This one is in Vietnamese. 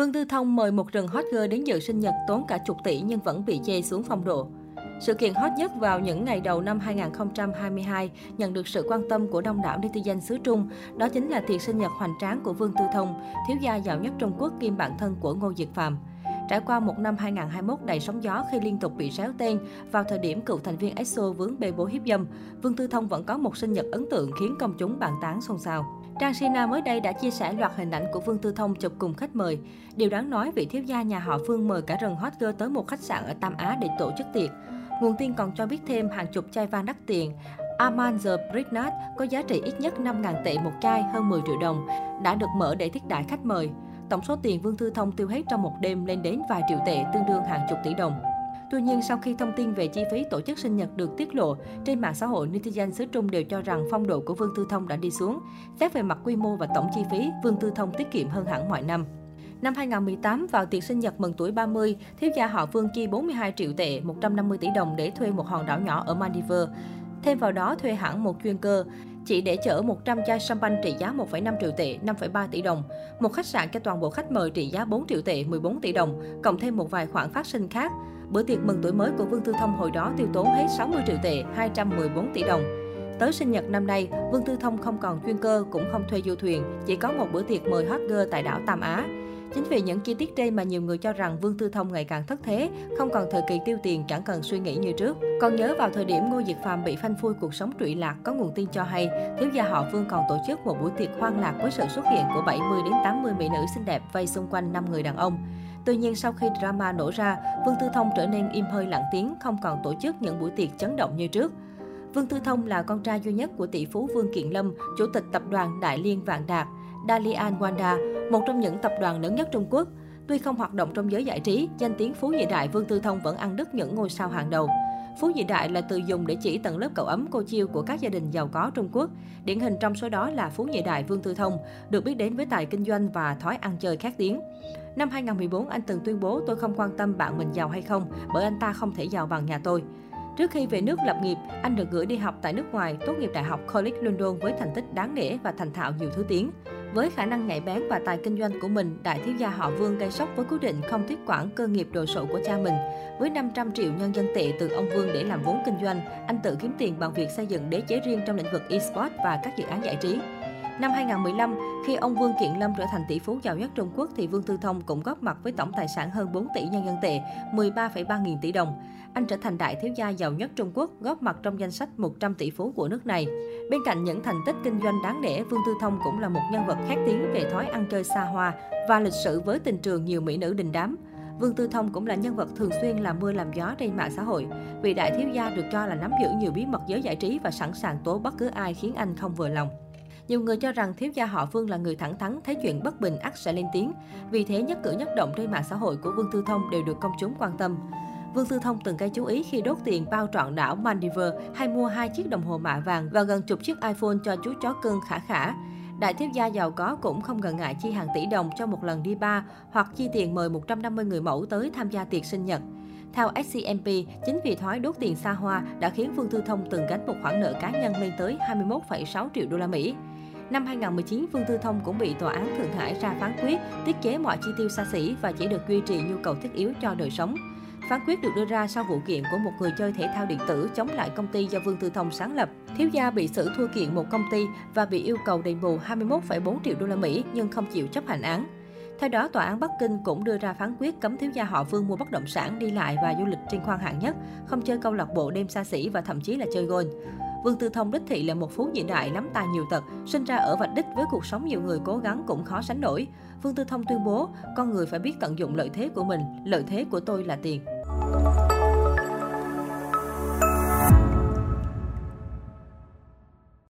Vương Tư Thông mời một rừng hot girl đến dự sinh nhật tốn cả chục tỷ nhưng vẫn bị chê xuống phong độ. Sự kiện hot nhất vào những ngày đầu năm 2022 nhận được sự quan tâm của đông đảo netizen xứ Trung, đó chính là tiệc sinh nhật hoành tráng của Vương Tư Thông, thiếu gia giàu nhất Trung Quốc kiêm bạn thân của Ngô Diệt Phạm. Trải qua một năm 2021 đầy sóng gió khi liên tục bị réo tên, vào thời điểm cựu thành viên EXO vướng bê bối hiếp dâm, Vương Tư Thông vẫn có một sinh nhật ấn tượng khiến công chúng bàn tán xôn xao. Trang Sina mới đây đã chia sẻ loạt hình ảnh của Vương Tư Thông chụp cùng khách mời. Điều đáng nói vị thiếu gia nhà họ Vương mời cả rừng hot girl tới một khách sạn ở Tam Á để tổ chức tiệc. Nguồn tin còn cho biết thêm hàng chục chai vang đắt tiền Armand the Brignat có giá trị ít nhất 5.000 tệ một chai, hơn 10 triệu đồng, đã được mở để thiết đãi khách mời. Tổng số tiền Vương Tư Thông tiêu hết trong một đêm lên đến vài triệu tệ, tương đương hàng chục tỷ đồng. Tuy nhiên, sau khi thông tin về chi phí tổ chức sinh nhật được tiết lộ, trên mạng xã hội netizen xứ Trung đều cho rằng phong độ của Vương Tư Thông đã đi xuống. Xét về mặt quy mô và tổng chi phí, Vương Tư Thông tiết kiệm hơn hẳn mọi năm. Năm 2018, vào tiệc sinh nhật mừng tuổi 30, thiếu gia họ Vương chi 42 triệu tệ, 150 tỷ đồng để thuê một hòn đảo nhỏ ở Maldives. Thêm vào đó thuê hẳn một chuyên cơ, chỉ để chở 100 chai champagne trị giá 1,5 triệu tệ, 5,3 tỷ đồng. Một khách sạn cho toàn bộ khách mời trị giá 4 triệu tệ, 14 tỷ đồng, cộng thêm một vài khoản phát sinh khác. Bữa tiệc mừng tuổi mới của Vương Tư Thông hồi đó tiêu tốn hết 60 triệu tệ, 214 tỷ đồng. Tới sinh nhật năm nay, Vương Tư Thông không còn chuyên cơ, cũng không thuê du thuyền, chỉ có một bữa tiệc mời hot girl tại đảo Tam Á. Chính vì những chi tiết trên mà nhiều người cho rằng Vương Tư Thông ngày càng thất thế, không còn thời kỳ tiêu tiền chẳng cần suy nghĩ như trước. Còn nhớ vào thời điểm Ngô Diệt Phàm bị phanh phui cuộc sống trụy lạc, có nguồn tin cho hay, thiếu gia họ Vương còn tổ chức một buổi tiệc hoang lạc với sự xuất hiện của 70 đến 80 mỹ nữ xinh đẹp vây xung quanh năm người đàn ông. Tuy nhiên, sau khi drama nổ ra, Vương Tư Thông trở nên im hơi lặng tiếng, không còn tổ chức những buổi tiệc chấn động như trước. Vương Tư Thông là con trai duy nhất của tỷ phú Vương Kiện Lâm, chủ tịch tập đoàn Đại Liên Vạn Đạt, Dalian Wanda, một trong những tập đoàn lớn nhất Trung Quốc. Tuy không hoạt động trong giới giải trí, danh tiếng Phú Nhị Đại Vương Tư Thông vẫn ăn đứt những ngôi sao hàng đầu. Phú Nhị Đại là từ dùng để chỉ tầng lớp cậu ấm cô chiêu của các gia đình giàu có Trung Quốc. Điển hình trong số đó là Phú Nhị Đại Vương Tư Thông, được biết đến với tài kinh doanh và thói ăn chơi khét tiếng. Năm 2014, anh từng tuyên bố tôi không quan tâm bạn mình giàu hay không, bởi anh ta không thể giàu bằng nhà tôi. Trước khi về nước lập nghiệp, anh được gửi đi học tại nước ngoài, tốt nghiệp Đại học College London với thành tích đáng nể và thành thạo nhiều thứ tiếng. Với khả năng nhạy bén và tài kinh doanh của mình, đại thiếu gia họ Vương gây sốc với quyết định không tiếp quản cơ nghiệp đồ sộ của cha mình. Với 500 triệu nhân dân tệ từ ông Vương để làm vốn kinh doanh, anh tự kiếm tiền bằng việc xây dựng đế chế riêng trong lĩnh vực esports và các dự án giải trí. Năm 2015, khi ông Vương Kiện Lâm trở thành tỷ phú giàu nhất Trung Quốc thì Vương Tư Thông cũng góp mặt với tổng tài sản hơn 4 tỷ nhân dân tệ, 13,3 nghìn tỷ đồng. Anh trở thành đại thiếu gia giàu nhất Trung Quốc, góp mặt trong danh sách 100 tỷ phú của nước này. Bên cạnh những thành tích kinh doanh đáng nể, Vương Tư Thông cũng là một nhân vật khét tiếng về thói ăn chơi xa hoa và lịch sử với tình trường nhiều mỹ nữ đình đám. Vương Tư Thông cũng là nhân vật thường xuyên làm mưa làm gió trên mạng xã hội. Vị đại thiếu gia được cho là nắm giữ nhiều bí mật giới giải trí và sẵn sàng tố bất cứ ai khiến anh không vừa lòng. Nhiều người cho rằng thiếu gia họ Vương là người thẳng thắn, thấy chuyện bất bình ắt sẽ lên tiếng. Vì thế nhất cử nhất động trên mạng xã hội của Vương Tư Thông đều được công chúng quan tâm. Vương Tư Thông từng gây chú ý khi đốt tiền bao trọn đảo Maldives hay mua hai chiếc đồng hồ mạ vàng và gần chục chiếc iPhone cho chú chó cưng khả khả. Đại thiếu gia giàu có cũng không ngần ngại chi hàng tỷ đồng cho một lần đi bar hoặc chi tiền mời 150 người mẫu tới tham gia tiệc sinh nhật. Theo SCMP, chính vì thói đốt tiền xa hoa đã khiến Vương Tư Thông từng gánh một khoản nợ cá nhân lên tới 21,6 triệu đô la Mỹ. Năm 2019, Vương Tư Thông cũng bị Tòa án Thượng Hải ra phán quyết tiết chế mọi chi tiêu xa xỉ và chỉ được duy trì nhu cầu thiết yếu cho đời sống. Phán quyết được đưa ra sau vụ kiện của một người chơi thể thao điện tử chống lại công ty do Vương Tư Thông sáng lập. Thiếu gia bị xử thua kiện một công ty và bị yêu cầu đền bù 21,4 triệu đô la Mỹ nhưng không chịu chấp hành án. Theo đó, Tòa án Bắc Kinh cũng đưa ra phán quyết cấm thiếu gia họ Vương mua bất động sản, đi lại và du lịch trên khoang hạng nhất, không chơi câu lạc bộ đêm xa xỉ và thậm chí là chơi golf. Vương Tư Thông đích thị là một phú nhị đại lắm tài nhiều tật, sinh ra ở vạch đích với cuộc sống nhiều người cố gắng cũng khó sánh nổi. Vương Tư Thông tuyên bố, con người phải biết tận dụng lợi thế của mình, lợi thế của tôi là tiền.